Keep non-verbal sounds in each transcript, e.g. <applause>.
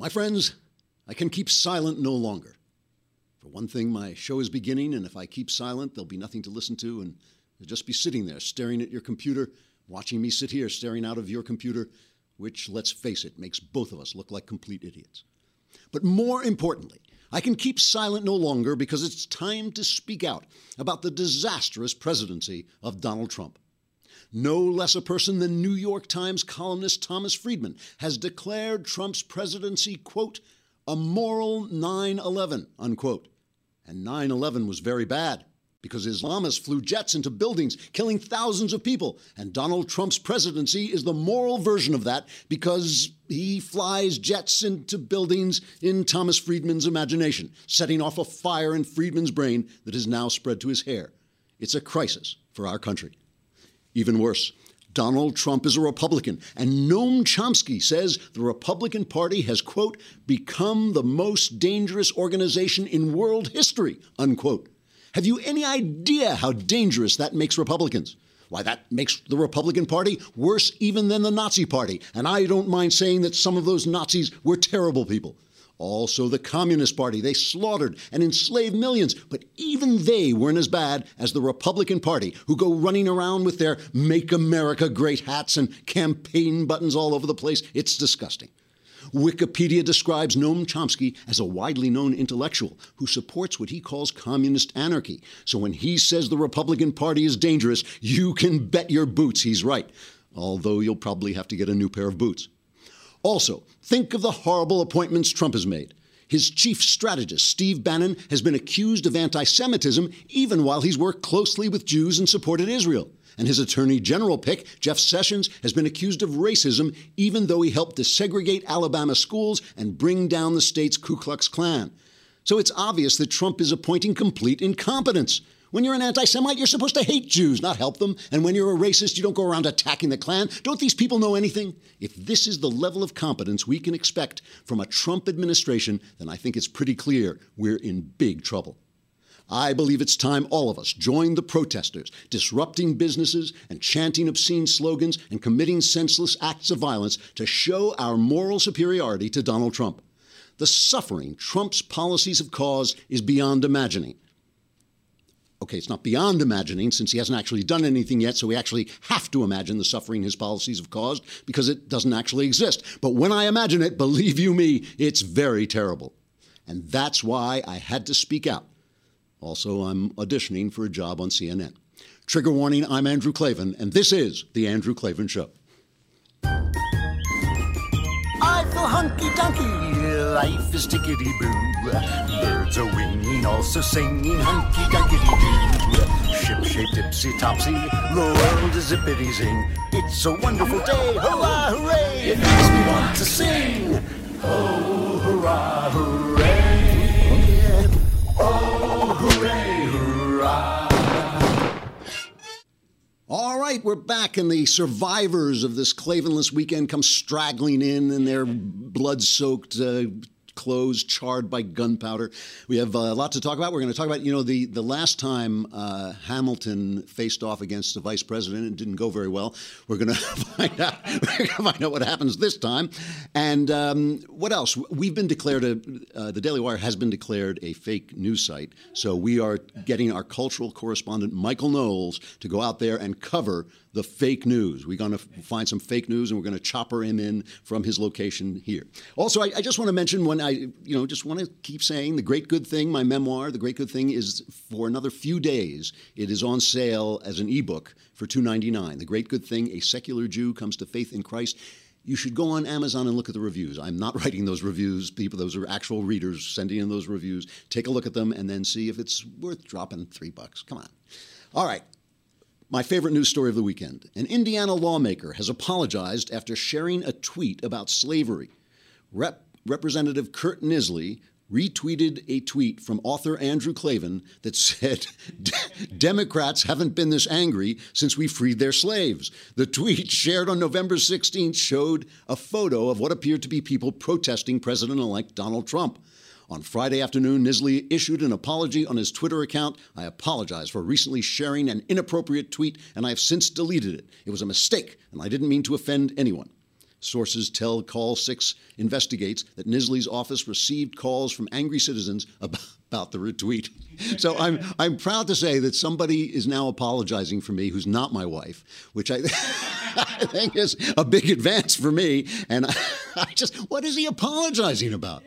My friends, I can keep silent no longer. For one thing, my show is beginning, and if I keep silent, there'll be nothing to listen to, and you'll just be sitting there staring at your computer, watching me sit here staring out of your computer, which, let's face it, makes both of us look like complete idiots. But more importantly, I can keep silent no longer because it's time to speak out about the disastrous presidency of Donald Trump. No less a person than New York Times columnist Thomas Friedman has declared Trump's presidency, quote, a moral 9 11, unquote. And 9 11 was very bad because Islamists flew jets into buildings, killing thousands of people. And Donald Trump's presidency is the moral version of that because he flies jets into buildings in Thomas Friedman's imagination, setting off a fire in Friedman's brain that has now spread to his hair. It's a crisis for our country. Even worse, Donald Trump is a Republican, and Noam Chomsky says the Republican Party has, quote, become the most dangerous organization in world history, unquote. Have you any idea how dangerous that makes Republicans? Why, that makes the Republican Party worse even than the Nazi Party. And I don't mind saying that some of those Nazis were terrible people. Also, the Communist Party. They slaughtered and enslaved millions, but even they weren't as bad as the Republican Party, who go running around with their Make America Great hats and campaign buttons all over the place. It's disgusting. Wikipedia describes Noam Chomsky as a widely known intellectual who supports what he calls communist anarchy. So when he says the Republican Party is dangerous, you can bet your boots he's right, although you'll probably have to get a new pair of boots. Also, think of the horrible appointments Trump has made. His chief strategist, Steve Bannon, has been accused of anti Semitism even while he's worked closely with Jews and supported Israel. And his attorney general pick, Jeff Sessions, has been accused of racism even though he helped desegregate Alabama schools and bring down the state's Ku Klux Klan. So it's obvious that Trump is appointing complete incompetence. When you're an anti Semite, you're supposed to hate Jews, not help them. And when you're a racist, you don't go around attacking the Klan. Don't these people know anything? If this is the level of competence we can expect from a Trump administration, then I think it's pretty clear we're in big trouble. I believe it's time all of us join the protesters, disrupting businesses and chanting obscene slogans and committing senseless acts of violence to show our moral superiority to Donald Trump. The suffering Trump's policies have caused is beyond imagining okay, it's not beyond imagining since he hasn't actually done anything yet, so we actually have to imagine the suffering his policies have caused because it doesn't actually exist. But when I imagine it, believe you me, it's very terrible. And that's why I had to speak out. Also, I'm auditioning for a job on CNN. Trigger warning I'm Andrew Klavan, and this is The Andrew Klavan Show. I feel hunky dunky, life is tickety boo. Birds are winging, also singing hunky dunky doo. Ship shaped tipsy topsy, the world is zippity zing. It's a wonderful day, hurrah, hooray! It makes me want to sing. Oh, hurrah, hooray! All right, we're back, and the survivors of this Klavanless weekend come straggling in in their blood soaked uh, clothes charred by gunpowder. We have uh, a lot to talk about. We're going to talk about, you know, the, the last time uh, Hamilton faced off against the vice president, it didn't go very well. We're going <laughs> to find out. We're going to find out what happens this time. And um, what else? We've been declared a. Uh, the Daily Wire has been declared a fake news site. So we are getting our cultural correspondent Michael Knowles to go out there and cover the fake news. We're going to find some fake news and we're going to chopper him in from his location here. Also, I, I just want to mention when I, you know, just want to keep saying the great good thing, my memoir, the great good thing is for another few days. It is on sale as an ebook for $2.99. The great good thing, a secular Jew comes to faith in Christ you should go on Amazon and look at the reviews. I'm not <laughs> writing those reviews. People, those are actual readers sending in those reviews. Take a look at them and then see if it's worth dropping three bucks. Come on. All right. My favorite news story of the weekend. An Indiana lawmaker has apologized after sharing a tweet about slavery. Rep- Representative Curt Nisly retweeted a tweet from author Andrew Klavan that said, Democrats haven't been this angry since we freed their slaves. The tweet, shared on November 16th, showed a photo of what appeared to be people protesting President elect Donald Trump. On Friday afternoon, Nisly issued an apology on his Twitter account. I apologize for recently sharing an inappropriate tweet, and I have since deleted it. It was a mistake, and I didn't mean to offend anyone. Sources tell Call 6 investigates that Nisly's office received calls from angry citizens about, about the retweet. <laughs> So I'm, I'm proud to say that somebody is now apologizing for me who's not my wife, which I, <laughs> I think is a big advance for me. And I, <laughs> I just, what is he apologizing about?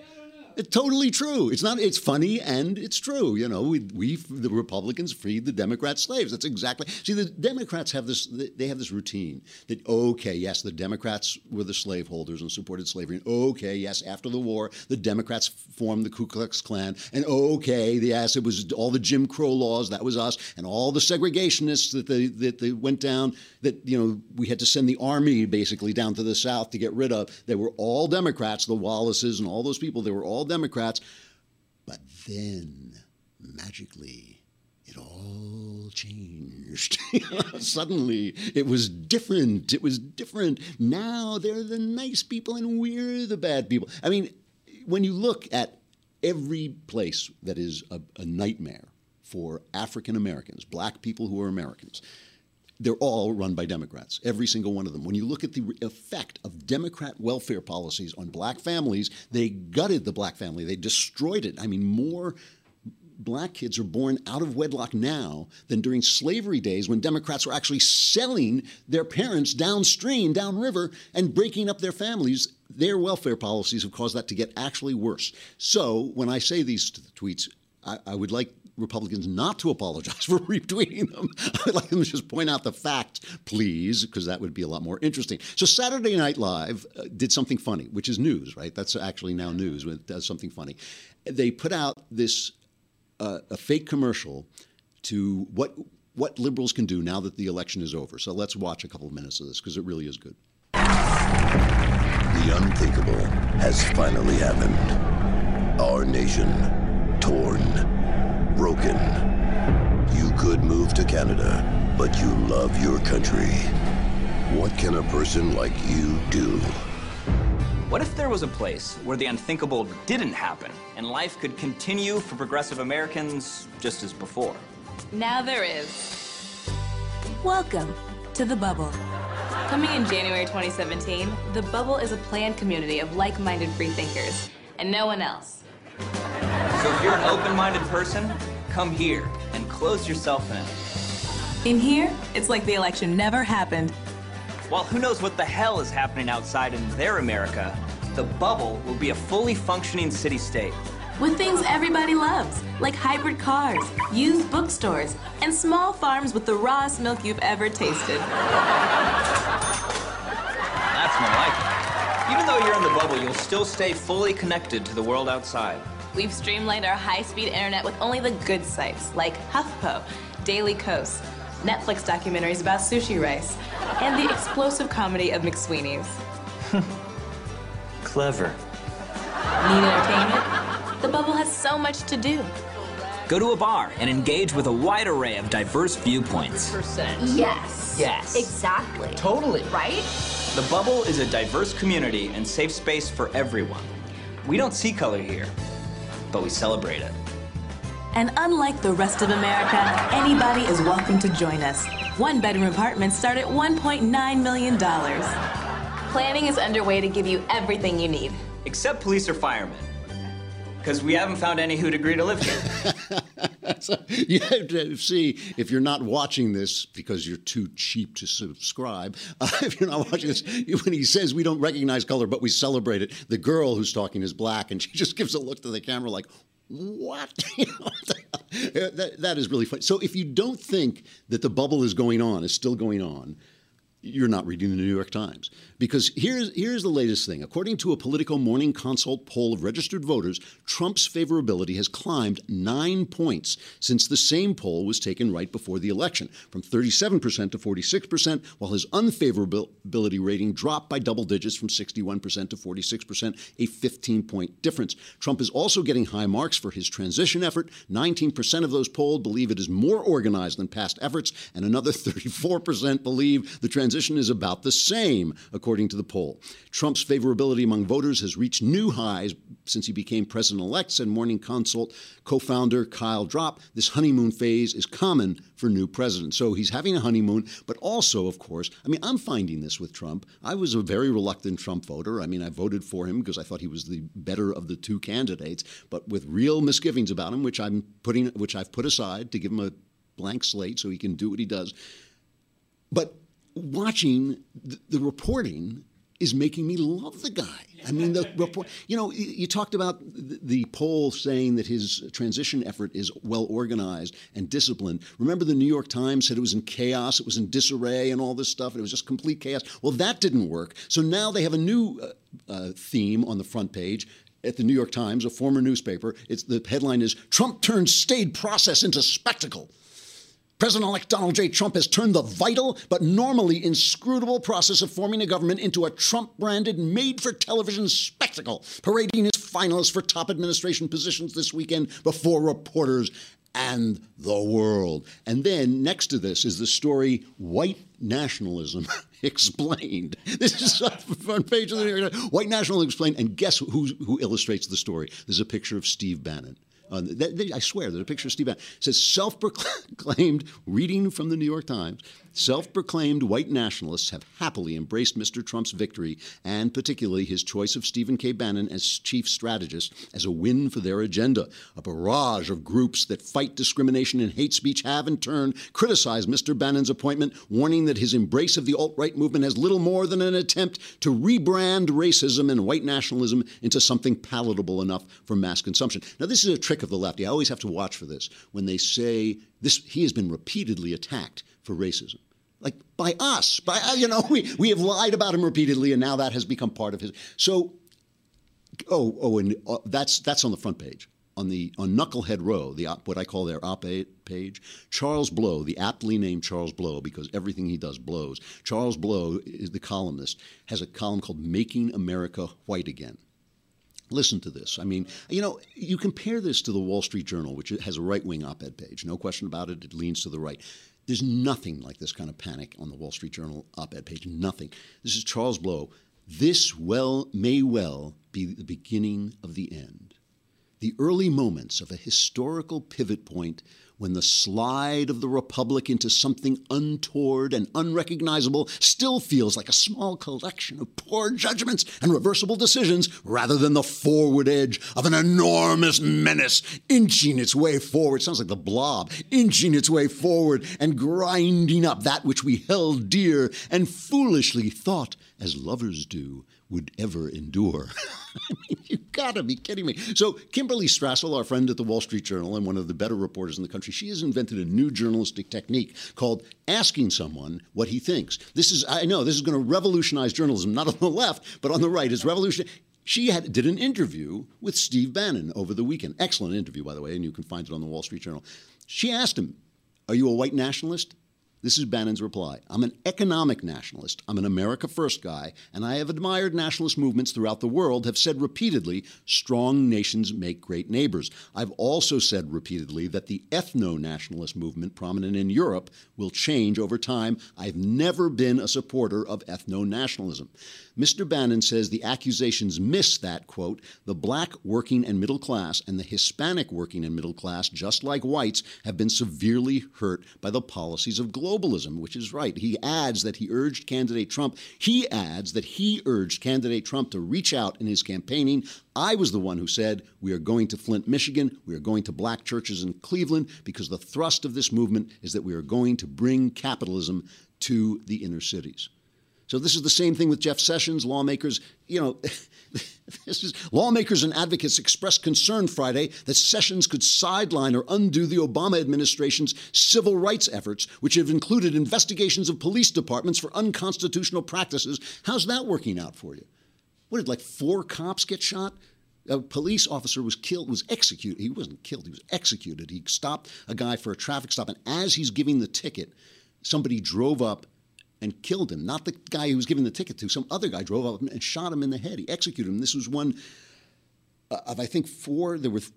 It's totally true. It's not. It's funny and it's true. You know, we, we the Republicans freed the Democrats' slaves. That's exactly. See, the Democrats have this. They have this routine that okay, yes, the Democrats were the slaveholders and supported slavery. And okay, yes, after the war, the Democrats formed the Ku Klux Klan. And okay, yes, it was all the Jim Crow laws. That was us. And all the segregationists that they that they went down. That you know, we had to send the army basically down to the South to get rid of. They were all Democrats. The Wallaces and all those people. They were all Democrats. But then, magically, it all changed. <laughs> Suddenly, it was different. It was different. Now they're the nice people and we're the bad people. I mean, when you look at every place that is a, a nightmare for African Americans, black people who are Americans, they're all run by Democrats, every single one of them. When you look at the effect of Democrat welfare policies on black families, they gutted the black family, they destroyed it. I mean, more black kids are born out of wedlock now than during slavery days when Democrats were actually selling their parents downstream, downriver, and breaking up their families. Their welfare policies have caused that to get actually worse. So when I say these tweets, I, I would like Republicans not to apologize <laughs> for retweeting them. I would like them to just point out the fact, please, because that would be a lot more interesting. So Saturday Night Live uh, did something funny, which is news, right? That's actually now news. It does something funny. They put out this uh, a fake commercial to what what liberals can do now that the election is over. So let's watch a couple of minutes of this because it really is good. The unthinkable has finally happened. Our nation torn broken. You could move to Canada, but you love your country. What can a person like you do? What if there was a place where the unthinkable didn't happen and life could continue for progressive Americans just as before? Now there is. Welcome to The Bubble. Coming in January 2017, The Bubble is a planned community of like minded freethinkers and no one else. So if you're an open-minded person, come here and close yourself in. In here, it's like the election never happened. While who knows what the hell is happening outside in their America, the bubble will be a fully functioning city-state. With things everybody loves, like hybrid cars, used bookstores, and small farms with the rawest milk you've ever tasted. That's more like it. Even though you're in the bubble, you'll still stay fully connected to the world outside. We've streamlined our high-speed internet with only the good sites, like HuffPo, Daily Kos, Netflix documentaries about sushi rice, and the explosive comedy of McSweeney's. <laughs> Clever. Need entertainment? The Bubble has so much to do. Go to a bar and engage with a wide array of diverse viewpoints. Percent. Yes. Yes. Exactly. Totally. Right? The Bubble is a diverse community and safe space for everyone. We don't see color here, but we celebrate it. And unlike the rest of America, anybody is welcome to join us. One bedroom apartments start at $1.9 million. Planning is underway to give you everything you need. Except police or firemen. Because we haven't found any who'd agree to live here. <laughs> <laughs> so you have to see if you're not watching this because you're too cheap to subscribe. <laughs> Uh, if you're not watching this, when he says we don't recognize color but we celebrate it, the girl who's talking is black, and she <laughs> just gives a look to the camera like, "What?" That, that is really funny. So if you don't think that the bubble is going on, is still going on. You're not reading the New York Times. Because here's, here's the latest thing. According to a Politico Morning Consult poll of registered voters, Trump's favorability has climbed nine points since the same poll was taken right before the election, from 37% to 46%, while his unfavorability rating dropped by double digits from 61% to 46%, a 15 point difference. Trump is also getting high marks for his transition effort. 19% of those polled believe it is more organized than past efforts, and another <laughs> 34% believe the transition is about the same, according to the poll. Trump's favorability among voters has reached new highs since he became president elect, said Morning Consult co founder Kyle Dropp. This honeymoon phase is common for new presidents. So he's having a honeymoon, but also, of course, I mean, I'm finding this with Trump. I was a very reluctant Trump voter. I mean, I voted for him because I thought he was the better of the two candidates, but with real misgivings about him, which I'm putting, which I've put aside to give him a blank slate so he can do what he does. But watching the, the reporting is making me love the guy. I mean, the report, you know, you talked about the poll saying that his transition effort is well organized and disciplined. Remember, the New York Times said it was in chaos, it was in disarray, and all this stuff, and it was just complete chaos. Well, that didn't work. So now they have a new uh, uh, theme on the front page at the New York Times, a former newspaper. It's the headline is Trump turns staid process into spectacle. President elect Donald J. Trump has turned the vital but normally inscrutable process of forming a government into a Trump branded, made for television spectacle, parading his finalists for top administration positions this weekend before reporters and the world. And then next to this is the story White Nationalism <laughs> Explained. This is on <laughs> the front page of the New York Times. White Nationalism Explained. And guess who, who illustrates the story? There's a picture of Steve Bannon. Uh, I swear, there's a picture of Steve Bannon. It says self proclaimed, reading from the New York Times, self proclaimed white nationalists have happily embraced Mr. Trump's victory and particularly his choice of Stephen K. Bannon as chief strategist as a win for their agenda. A barrage of groups that fight discrimination and hate speech have, in turn, criticized Mr. Bannon's appointment, warning that his embrace of the alt right movement has little more than an attempt to rebrand racism and white nationalism into something palatable enough for mass consumption. Now, this is a trick of the left. I always have to watch for this when they say this. He has been repeatedly attacked for racism, like by us. By uh, you know, <laughs> we we have lied about him repeatedly, and now that has become part of his. So, oh oh, and uh, that's that's on the front page. On the on Knucklehead Row, the what I call their op-ed page, Charles Blow, the aptly named Charles Blow because everything he does blows. Charles Blow is the columnist, has a column called "Making America White Again." Listen to this. I mean, you know, you compare this to the Wall Street Journal, which has a right wing op ed page. No question about it. It leans to the right. There's nothing like this kind of panic on the Wall Street Journal op ed page. Nothing. This is Charles Blow. This well may well be the beginning of the end. The early moments of a historical pivot point when the slide of the Republic into something untoward and unrecognizable still feels like a small collection of poor judgments and reversible decisions rather than the forward edge of an enormous menace inching its way forward. Sounds like the blob, inching its way forward and grinding up that which we held dear and foolishly thought, as lovers do, would ever endure. <laughs> I mean, you gotta be kidding me. So, Kimberly Strassel, our friend at the Wall Street Journal and one of the better reporters in the country, she has invented a new journalistic technique called asking someone what he thinks. This is, I know, this is going to revolutionize journalism, not on the left, but on the right. It's revolutionary. She had, did an interview with Steve Bannon over the weekend. Excellent interview, by the way, and you can find it on the Wall Street Journal. She asked him, Are you a white nationalist? This is Bannon's reply. I'm an economic nationalist. I'm an America First guy, and I have admired nationalist movements throughout the world, have said repeatedly, strong nations make great neighbors. I've also said repeatedly that the ethno nationalist movement prominent in Europe will change over time. I've never been a supporter of ethno nationalism. Mr. Bannon says the accusations miss that, quote, the black working and middle class and the Hispanic working and middle class, just like whites, have been severely hurt by the policies of globalism, which is right. He adds that he urged candidate Trump, he adds that he urged candidate Trump to reach out in his campaigning. I was the one who said, we are going to Flint, Michigan, we are going to black churches in Cleveland, because the thrust of this movement is that we are going to bring capitalism to the inner cities. So this is the same thing with Jeff Sessions. Lawmakers, you know, <laughs> is lawmakers and advocates expressed concern Friday that Sessions could sideline or undo the Obama administration's civil rights efforts, which have included investigations of police departments for unconstitutional practices. How's that working out for you? What did like four cops get shot? A police officer was killed, was executed. He wasn't killed, he was executed. He stopped a guy for a traffic stop, and as he's giving the ticket, somebody drove up and killed him. Not the guy he was giving the ticket to. Some other guy drove up and shot him in the head. He executed him. This was one uh, of, I think, four. There were th-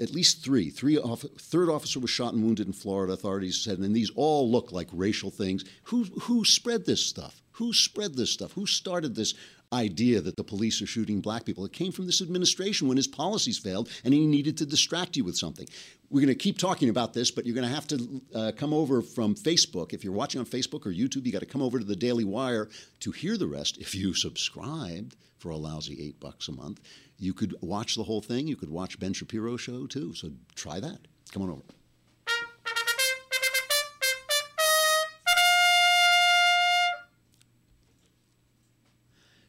at least three. Three off- third officer was shot and wounded in Florida. Authorities said, and these all look like racial things. Who who spread this stuff? Who spread this stuff? Who started this idea that the police are shooting black people. It came from this administration when his policies failed and he needed to distract you with something. We're going to keep talking about this, but you're going to have to uh, come over from Facebook. If you're watching on Facebook or YouTube, you got to come over to the Daily Wire to hear the rest. If you subscribed for a lousy eight bucks a month, you could watch the whole thing. You could watch Ben Shapiro show too. So try that. Come on over.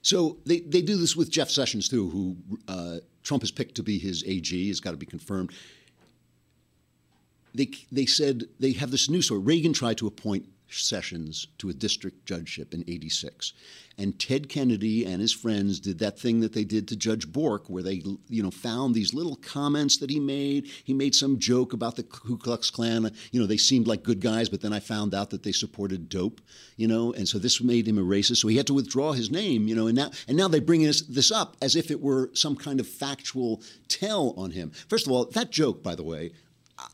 So they, they do this with Jeff Sessions too, who uh, Trump has picked to be his AG. Has got to be confirmed. They they said they have this news story. Reagan tried to appoint Sessions to a district judgeship in '86, and Ted Kennedy and his friends did that thing that they did to Judge Bork, where they you know found these little comments that he made. He made some joke about the Ku Klux Klan. You know, they seemed like good guys, but then I found out that they supported dope. You know, and so this made him a racist. So he had to withdraw his name. You know, and now and now they bring this, this up as if it were some kind of factual tell on him. First of all, that joke, by the way,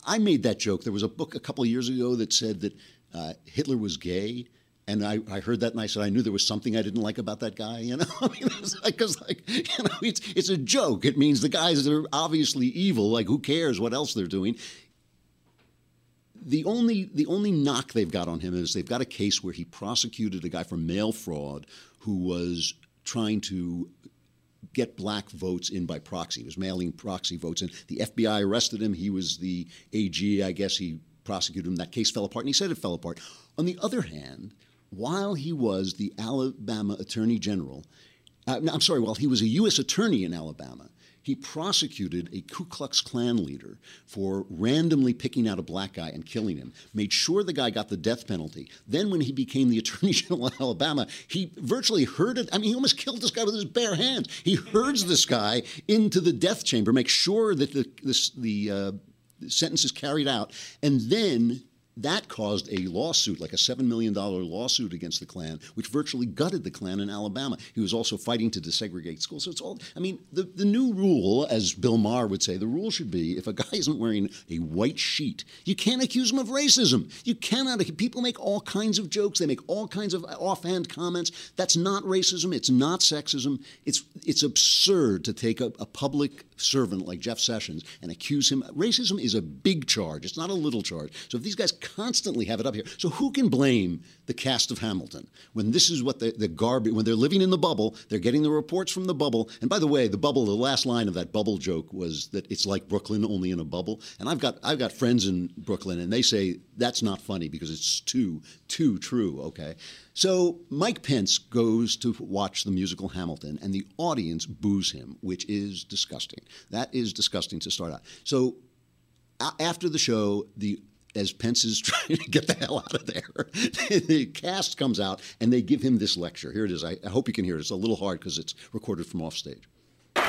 I made that joke. There was a book a couple years ago that said that uh, Hitler was gay. And I, I, heard that and I said I knew there was something I didn't like about that guy. You know, <laughs> I mean, it's like, like you know, it's it's a joke. It means the guys are obviously evil. Like, who cares what else they're doing? The only the only knock they've got on him is they've got a case where he prosecuted a guy for mail fraud who was trying to get black votes in by proxy. He was mailing proxy votes in. The FBI arrested him. He was the AG. I guess he prosecuted him. That case fell apart, and he said it fell apart. On the other hand, while he was the Alabama Attorney General, uh, I'm sorry, while he was a U.S. Attorney in Alabama, he prosecuted a Ku Klux Klan leader for randomly picking out a black guy and killing him, made sure the guy got the death penalty. Then, when he became the <laughs> Attorney General of Alabama, he virtually herded, I mean, he almost killed this guy with his bare hands. He herds this guy into the death chamber, makes sure that the, this, the uh, sentence is carried out, and then that caused a lawsuit, like a $7 million lawsuit against the Klan, which virtually gutted the Klan in Alabama. He was also fighting to desegregate schools. So it's all, I mean, the, the new rule, as Bill Maher would say, the rule should be if a guy isn't wearing a white sheet, you can't accuse him of racism. You cannot. People make all kinds of jokes, they make all kinds of offhand comments. That's not racism, it's not sexism. It's, it's absurd to take a, a public servant like Jeff Sessions and accuse him. Racism is a big charge, it's not a little charge. So if these guys constantly have it up here. So who can blame the cast of Hamilton when this is what the, the garbage, when they're living in the bubble, they're getting the reports from the bubble. And by the way, the bubble, the last line of that bubble joke was that it's like Brooklyn only in a bubble. And I've got, I've got friends in Brooklyn and they say that's not funny because it's too, too true, okay? So Mike Pence goes to watch the musical Hamilton, and the audience boos him, which is disgusting. That is disgusting to start out. So after the show, the as Pence is <laughs> trying to get the hell out of there, <laughs> the cast comes out and they give him this lecture. Here it is. I, I hope you can hear it. It's a little hard because it's recorded from off stage. You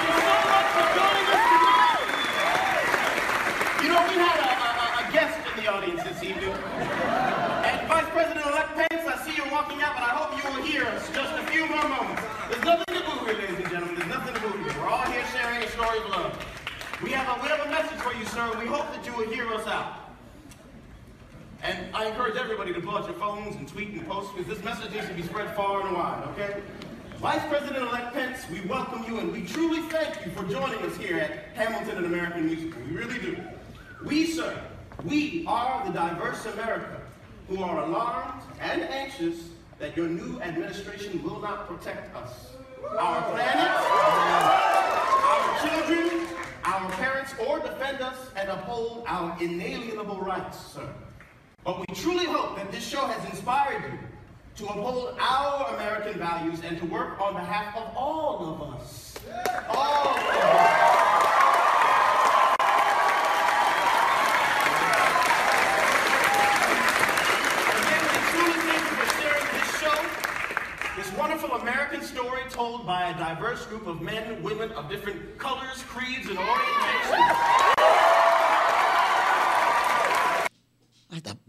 know, we had a, guest in the audience this evening. Vice President-elect Pence, I see you walking out, but I hope you will hear us just a few more moments. There's nothing to here, ladies and gentlemen. There's nothing to. We're all here sharing a story of love. We have a, we have a message for you, sir. We hope that you will hear us out. And I encourage everybody to pull out your phones and tweet and post because this message needs to be spread far and wide, okay? Vice President-elect Pence, we welcome you and we truly thank you for joining us here at Hamilton and American Musical. We really do. We, sir, we are the diverse America who are alarmed and anxious that your new administration will not protect us, our planet, our children, our parents, or defend us and uphold our inalienable rights, sir. But we truly hope that this show has inspired you to uphold our American values and to work on behalf of all of us. All of us. Again, we truly thank you for sharing this show. This wonderful American story told by a diverse group of men, women of different colors, creeds, and orientations.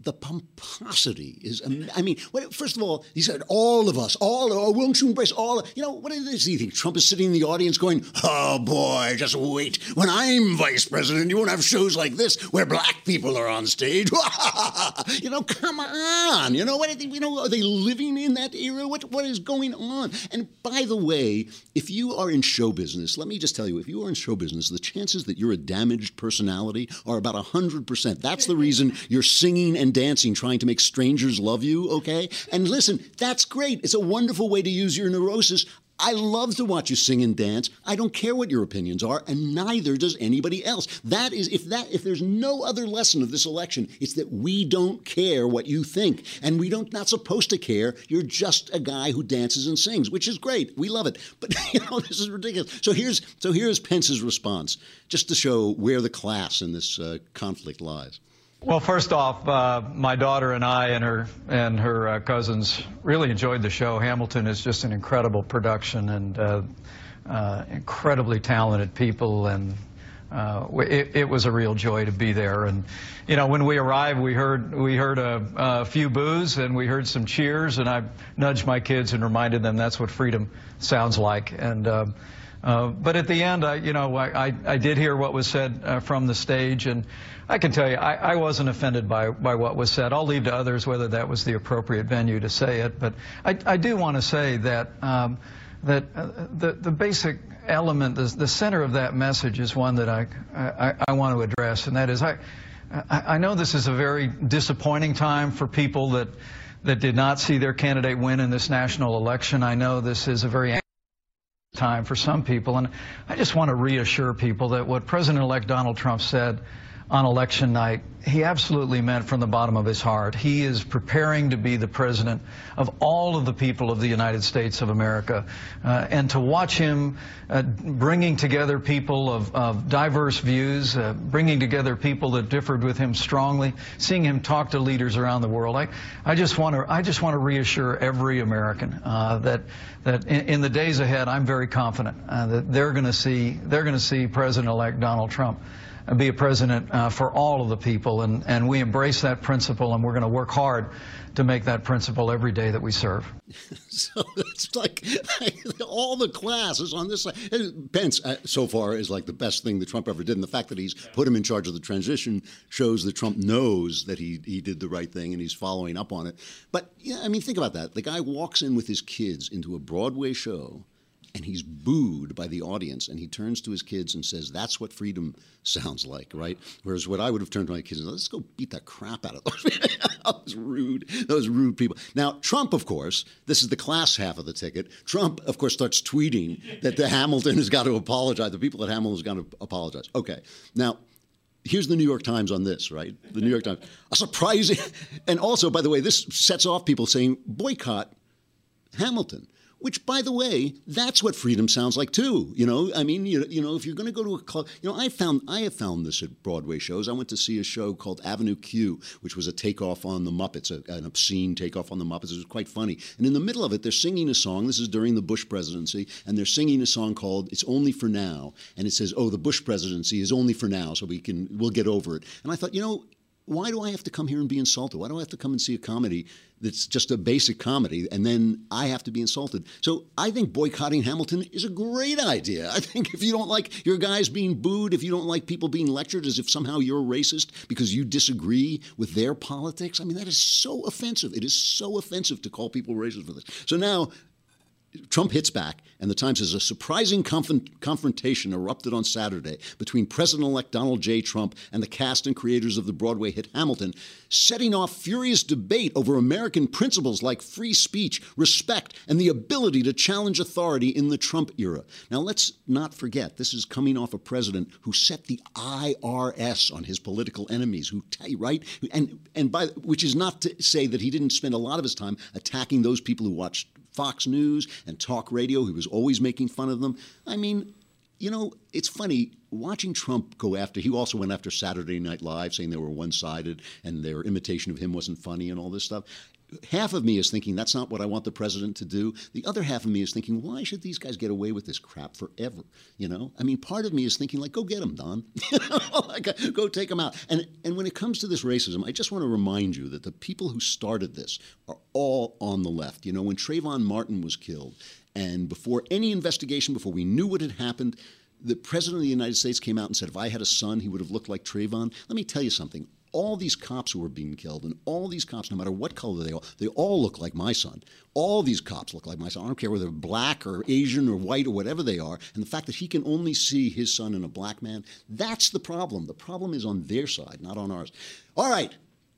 The, pomposity is. I mean, first of all, he said all of us, all, oh, won't you embrace all? You know, what is he think? Trump is sitting in the audience going, "Oh boy, just wait. When I'm vice president, you won't have shows like this where black people are on stage." <laughs> you know, come on. You know what? You know, are they living in that era? What what is going on? And by the way, if you are in show business, let me just tell you, if you are in show business, the chances that you're a damaged personality are about 100%. That's the reason you're singing and dancing, trying to make strangers love you, okay? And listen, that's great. It's a wonderful way to use your neurosis. I love to watch you sing and dance. I don't care what your opinions are, and neither does anybody else. That is, if that, if there's no other lesson of this election, it's that we don't care what you think, and we don't not supposed to care. You're just a guy who dances and sings, which is great. We love it, <laughs> but you know this is ridiculous. So here's so here's Pence's response, just to show where the class in this uh, conflict lies. Well, first off, uh, my daughter and I and her and her uh, cousins really enjoyed the show. Hamilton is just an incredible production and uh, uh, incredibly talented people, and uh, it, it was a real joy to be there. And you know, when we arrived, we heard we heard a, a few boos and we heard some cheers, and I nudged my kids and reminded them that's what freedom sounds like. And uh, but at the end, I, you know, I, I, I did hear what was said from the stage, and I can tell you, I, I wasn't offended by, by what was said. I'll leave to others whether that was the appropriate venue to say it. But I, I do want to say that um, that uh, the the basic element, the, the center of that message is one that I, I, I want to address, and that is I, I know this is a very disappointing time for people that that did not see their candidate win in this national election. I know this is a very time for some people. And I just want to reassure people that what President elect Donald Trump said on election night, he absolutely meant from the bottom of his heart. He is preparing to be the president of all of the people of the United States of America. Uh, and to watch him uh, bringing together people of, of diverse views, uh, bringing together people that differed with him strongly, seeing him talk to leaders around the world, I, I just want to I just want to reassure every American uh, that that in, in the days ahead, I'm very confident uh, that they're going to see President-elect Donald Trump be a president uh, for all of the people, and, and we embrace that principle, and we're going to work hard to make that principle every day that we serve. <laughs> So it's like, <laughs> all the classes on this side. Pence, uh, so far, is like the best thing that Trump ever did. And the fact that he's put him in charge of the transition shows that Trump knows that he, he did the right thing and he's following up on it. But, yeah, I mean, think about that. The guy walks in with his kids into a Broadway show and he's booed by the audience and he turns to his kids and says that's what freedom sounds like right? Whereas what i would have turned to my kids and let's go beat the crap out of those <laughs> those rude. Those rude people. Now trump of course this is the class half of the ticket. Trump of course starts tweeting that the hamilton has got to apologize the people at hamilton has got to apologize. Okay. Now Here's the New York Times on this, right? The New York Times. A surprising, <laughs> and also, by the way, this sets off people saying boycott Hamilton. Which, by the way, that's what freedom sounds like too. You know, I mean, you, you know, if you're going to go to a club, you know, I found I have found this at Broadway shows. I went to see a show called Avenue Q, which was a takeoff on the Muppets, a, an obscene takeoff on the Muppets. It was quite funny. And in the middle of it, they're singing a song. This is during the Bush presidency, and they're singing a song called "It's Only for Now," and it says, "Oh, the Bush presidency is only for now, so we can we'll get over it." And I thought, you know, why do I have to come here and be insulted? Why do I have to come and see a comedy that's just a basic comedy and then I have to be insulted? So I think boycotting Hamilton is a great idea. I think if you don't like your guys being booed, if you don't like people being lectured as if somehow you're racist because you disagree with their politics, I mean, that is so offensive. It is so offensive to call people racist for this. So now Trump hits back, and the Times says a surprising conf- confrontation erupted on Saturday between President elect Donald J. Trump and the cast and creators of the Broadway hit Hamilton, setting off furious debate over American principles like free speech, respect, and the ability to challenge authority in the Trump era. Now, let's not forget, this is coming off a president who set the IRS on his political enemies, who, right? And, and by, which is not to say that he didn't spend a lot of his time attacking those people who watched Fox News and talk radio. He was always making fun of them. I mean, you know, it's funny watching Trump go after. He also went after Saturday Night Live, saying they were one-sided and their imitation of him wasn't funny and all this stuff. Half of me is thinking that's not what I want the president to do. The other half of me is thinking, why should these guys get away with this crap forever? You know, I mean, part of me is thinking like, go get them, Don. <laughs> go take them out. And and when it comes to this racism, I just want to remind you that the people who started this are all on the left. You know, when Trayvon Martin was killed, and before any investigation, before we knew what had happened. The president of the United States came out and said, if I had a son, he would have looked like Trayvon. Let me tell you something all these cops who were being killed, and all these cops, no matter what color they are, they all look like my son. All these cops look like my son. I don't care whether they're black or Asian or white or whatever they are. And the fact that he can only see his son in a black man, that's the problem. The problem is on their side, not on ours. All right.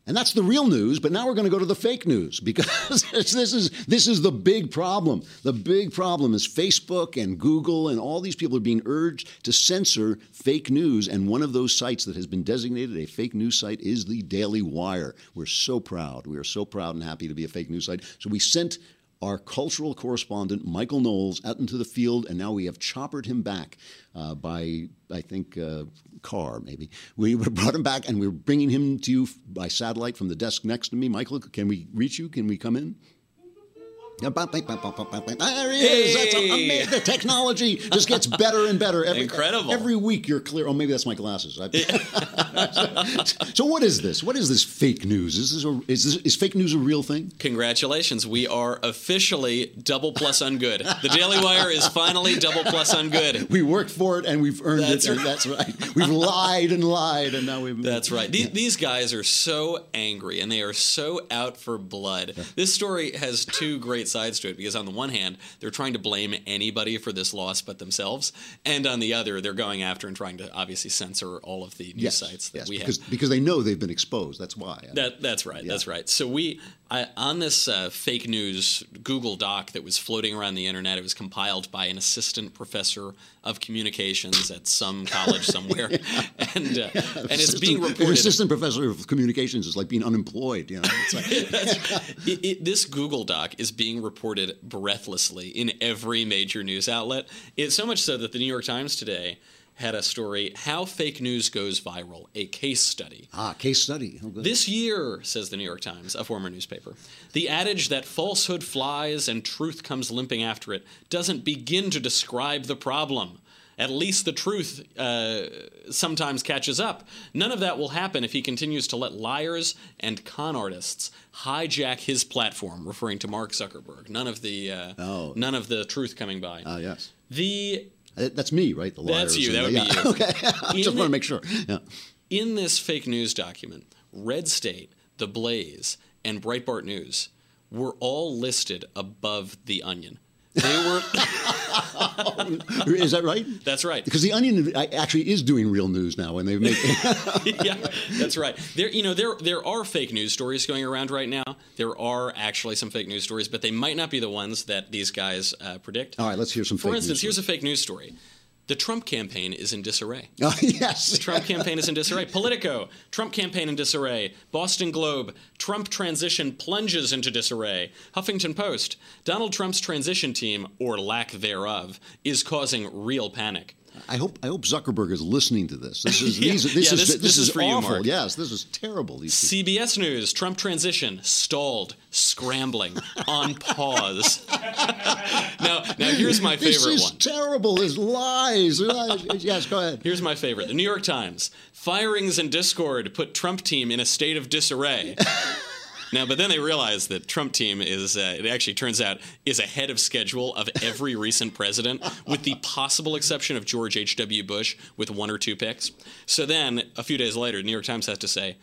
And that's the real news, but now we're going to go to the fake news because <laughs> this is this is the big problem. The big problem is Facebook and Google and all these people are being urged to censor fake news and one of those sites that has been designated a fake news site is the Daily Wire. We're so proud. We are so proud and happy to be a fake news site. So we sent our cultural correspondent, Michael Knowles, out into the field, and now we have choppered him back uh, by, I think, uh, car, maybe. We <laughs> brought him back, and we're bringing him to you by satellite from the desk next to me. Michael, can we reach you? Can we come in? There he is. That's amazing. The technology just gets better and better. Every, Incredible. Every week you're clear. Oh, maybe that's my glasses. <laughs> so what is this? What is this fake news? Is this, a, is this is fake news a real thing? Congratulations. We are officially double plus ungood. The Daily Wire is finally double plus ungood. We worked for it and we've earned That's it. Right. that's right. We've lied and lied and now we've. That's right. These, these guys are so angry and they are so out for blood. This story has two great sides to it because, on the one hand, they're trying to blame anybody for this loss but themselves, and on the other, they're going after and trying to obviously censor all of the news Yes, sites that yes, we because, have. because they know they've been exposed. That's why. That, that's right. That's right. So we I, on this uh, fake news Google Doc that was floating around the internet. It was compiled by an assistant professor of communications at some college somewhere, <laughs> <laughs> and uh, and it's being Assistant- An assistant professor of communications is like being unemployed. You know, It's like- <laughs> it, it, this Google Doc is being reported breathlessly in every major news outlet. It's so much so that the New York Times today had a story how fake news goes viral, a case study. ah, case study. Oh, good. This year, says the New York Times, a former newspaper, the adage that falsehood flies and truth comes limping after it doesn't begin to describe the problem. At least the truth uh, sometimes catches up. None of that will happen if he continues to let liars and con artists hijack his platform, referring to Mark Zuckerberg. None of the uh, Oh. none of the truth coming by. Ah, yes. the Uh, That's me, right? The liars. That's you. That would be <laughs> yeah. you. Okay. <laughs> I In just want to make sure. Yeah. in this fake news document, Red State, The Blaze, and Breitbart News were all listed above the Onion. They were. <laughs> Is that right? that's right. Because the Onion actually is doing real news now, and they make. <laughs> <laughs> yeah, that's right. There, you know, there there are fake news stories going around right now. There are actually some fake news stories, but they might not be the ones that these guys uh, predict. All right, let's hear some. For fake instance, news here's a fake news story. The Trump campaign is in disarray. <laughs> Oh, yes. Trump campaign is in disarray. Politico, Trump campaign in disarray. Boston Globe, Trump transition plunges into disarray. Huffington Post, Donald Trump's transition team, or lack thereof, is causing real panic. I hope I hope Zuckerberg is listening to this. This is <laughs> Yeah. these, this Yeah, is this- this, this is is for you, awful. Yes, this is terrible. These people. CBS News, Trump transition stalled, scrambling, <laughs> on pause. <laughs> now, now here's my favorite This is one. terrible. There's lies. yes, go ahead. Here's my favorite. The New York Times. Firings and discord put Trump team in a state of disarray. Now, but then they realized that Trump team is, uh, it actually turns out, is ahead of schedule of every recent president, with the possible exception of George H.W. Bush with one or two picks. So then, a few days later, New York Times has to say,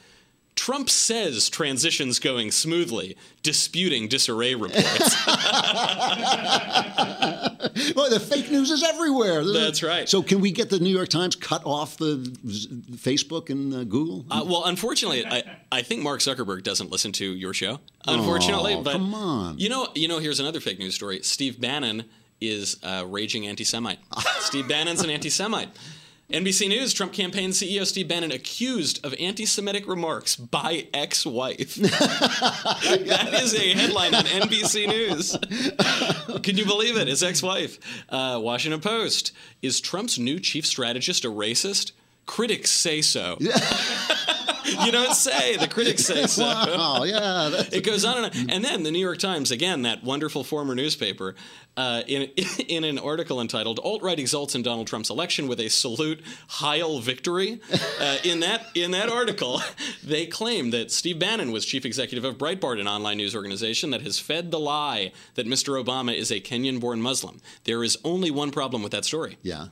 Trump says transition's going smoothly, disputing disarray reports. <laughs> Well, the fake news is everywhere. That's right. So, can we get the New York Times cut off the Facebook and uh, Google? Uh, well, unfortunately, I, I think Mark Zuckerberg doesn't listen to your show. Unfortunately, Oh, but come on. you know, you know, here's another fake news story. Steve Bannon is a raging anti-Semite. <laughs> Steve Bannon's an anti-Semite. NBC News: Trump campaign CEO Steve Bannon accused of anti-Semitic remarks by ex-wife. <laughs> that is a headline on NBC News. Can you believe it? His ex-wife. Uh, Washington Post: Is Trump's new chief strategist a racist? Critics say so. <laughs> <laughs> you don't say. The critics say so. <laughs> Wow, yeah. It goes on and on. And then the New York Times, again, that wonderful former newspaper, uh, in, <laughs> in an article entitled Alt Right Exults in Donald Trump's Election with a Salute Heil Victory. Uh, in, that, in that article, they claim that Steve Bannon was chief executive of Breitbart, an online news organization that has fed the lie that Mr. Obama is a Kenyan born Muslim. There is only one problem with that story. yeah.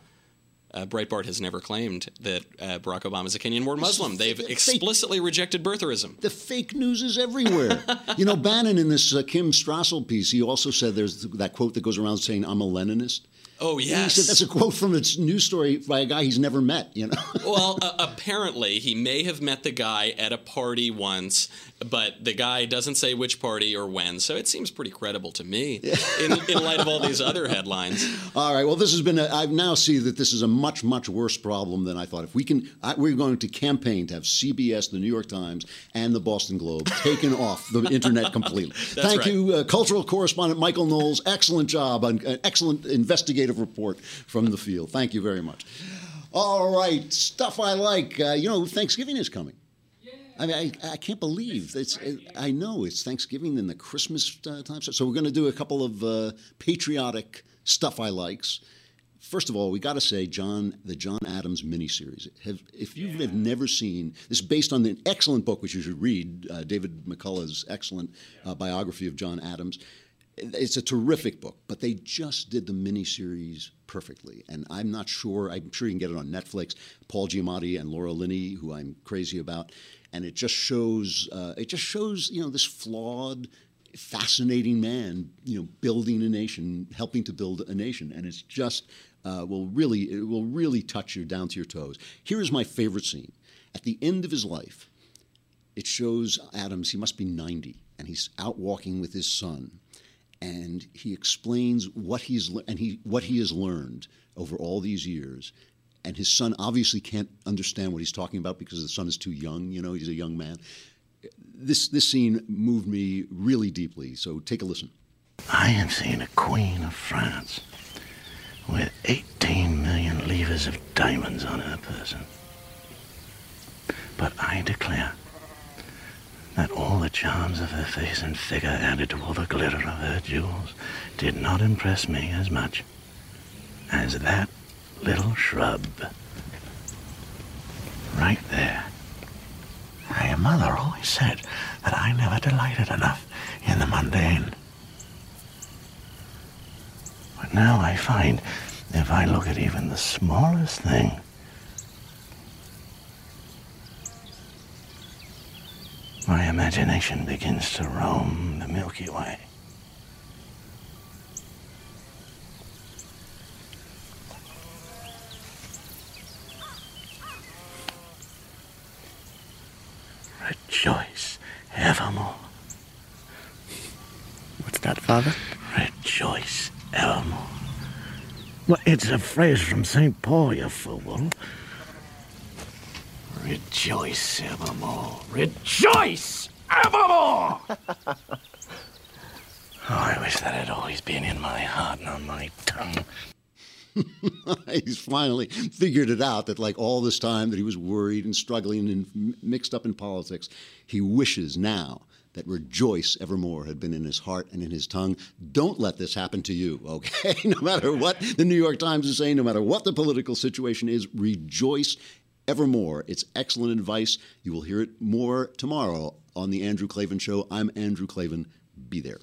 Uh, Breitbart has never claimed that uh, Barack Obama is a Kenyan born Muslim. They've explicitly rejected birtherism. The fake news is everywhere. <laughs> you know, Bannon in this uh, Kim Strassel piece, he also said there's that quote that goes around saying, I'm a Leninist. Oh, yes. Said that's a quote from a news story by a guy he's never met, you know? <laughs> well, uh, apparently, he may have met the guy at a party once, but the guy doesn't say which party or when, so it seems pretty credible to me in, in light of all these other headlines. <laughs> All right. Well, this has been. A, I now see that this is a much, much worse problem than I thought. If we can, I, we're going to campaign to have CBS, the New York Times, and the Boston Globe <laughs> taken off the internet completely. Thank right. you, uh, cultural correspondent Michael Knowles. Excellent job, on an excellent investigative report from the field. Thank you very much. All right, stuff I like. Uh, you know, Thanksgiving is coming. I mean, I, I can't believe it's. I know it's Thanksgiving and the Christmas uh, time. So we're going to do a couple of uh, patriotic stuff I likes. First of all, we got to say John, the John Adams miniseries. Have, if you have never seen, this is based on an excellent book which you should read, uh, David McCullough's excellent uh, biography of John Adams. It's a terrific book, but they just did the miniseries perfectly, and I'm not sure. I'm sure you can get it on Netflix. Paul Giamatti and Laura Linney, who I'm crazy about, and it just shows. Uh, it just shows you know this flawed, fascinating man, you know, building a nation, helping to build a nation, and it's just uh, will really it will really touch you down to your toes. Here is my favorite scene at the end of his life. It shows Adams. He must be 90, and he's out walking with his son and he explains what he's and he what he has learned over all these years. And his son obviously can't understand what he's talking about because the son is too young you know he's a young man. This this scene moved me really deeply so take a listen. I am seeing a queen of France with 18 million livres of diamonds on her person. But I declare that all the charms of her face and figure added to all the glitter of her jewels did not impress me as much as that little shrub right there. My mother always said that I never delighted enough in the mundane. But now I find if I look at even the smallest thing, my imagination begins to roam the Milky Way. Rejoice evermore. What's that, Father? Rejoice evermore. Well, it's a phrase from St. Paul, you fool. Rejoice evermore. Rejoice evermore! <laughs> oh, I wish that had always been in my heart and on my tongue. <laughs> he's finally figured it out that like all this time that he was worried and struggling and m- mixed up in politics he wishes now that rejoice evermore had been in his heart and in his tongue don't let this happen to you <laughs> okay no matter what the new york times is saying no matter what the political situation is rejoice evermore it's excellent advice. You will hear it more tomorrow on the Andrew Klavan show. I'm Andrew Klavan. Be there